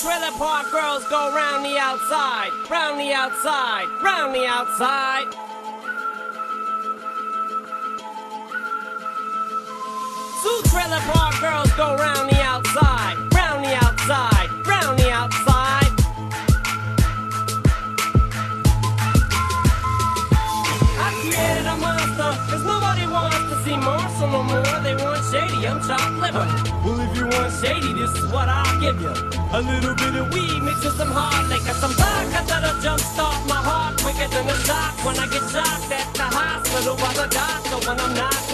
Trailer park girls go round the outside, round the outside, round the outside. Two trailer park girls go round the outside, round the outside, round the outside. I created a monster, cause nobody wants to see Marcel no more. They want shady, I'm chopped liver serious what I give you. A little bit of weed mixed with some hard liquor, some vodka that'll jumpstart my heart quicker than a shot. When I get shocked at the hospital by the doctor when I'm not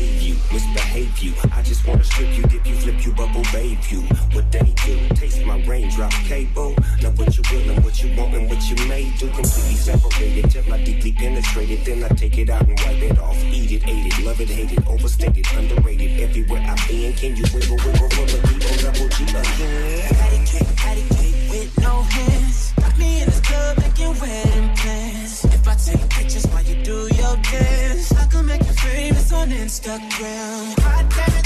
you, misbehave you. I just wanna strip you, dip you, flip you, bubble babe you. What they do, taste my raindrop cable. Know what you will and what you want and what you may do. Completely separated till I deeply penetrated. Then I take it out and wipe it off. Eat it, ate it, love it, hate it, overstated, underrated. Everywhere I've been, can you wiggle, wiggle, wiggle, wiggle? stuck around.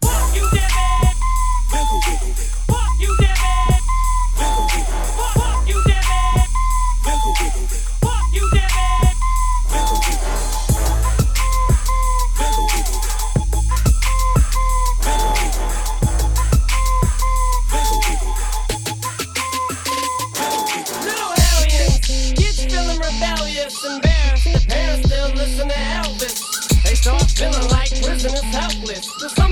and it's helpless.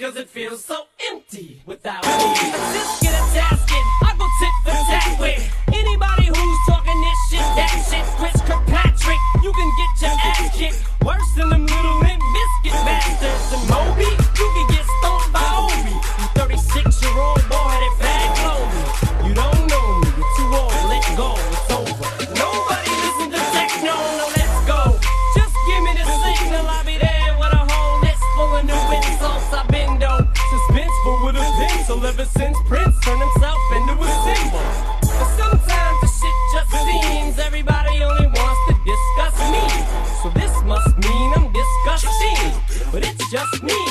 cause it feels so empty without me. Just get a task in, I go tit for tat with anybody who's talking this shit, that shit. Chris Kirkpatrick, you can get your ass kicked. Worse than them little limp biscuit bastards. And Moby, you can get stoned by Obi. You 36 year old boy had it bad lonely. You don't know me, you're too old, let go. me.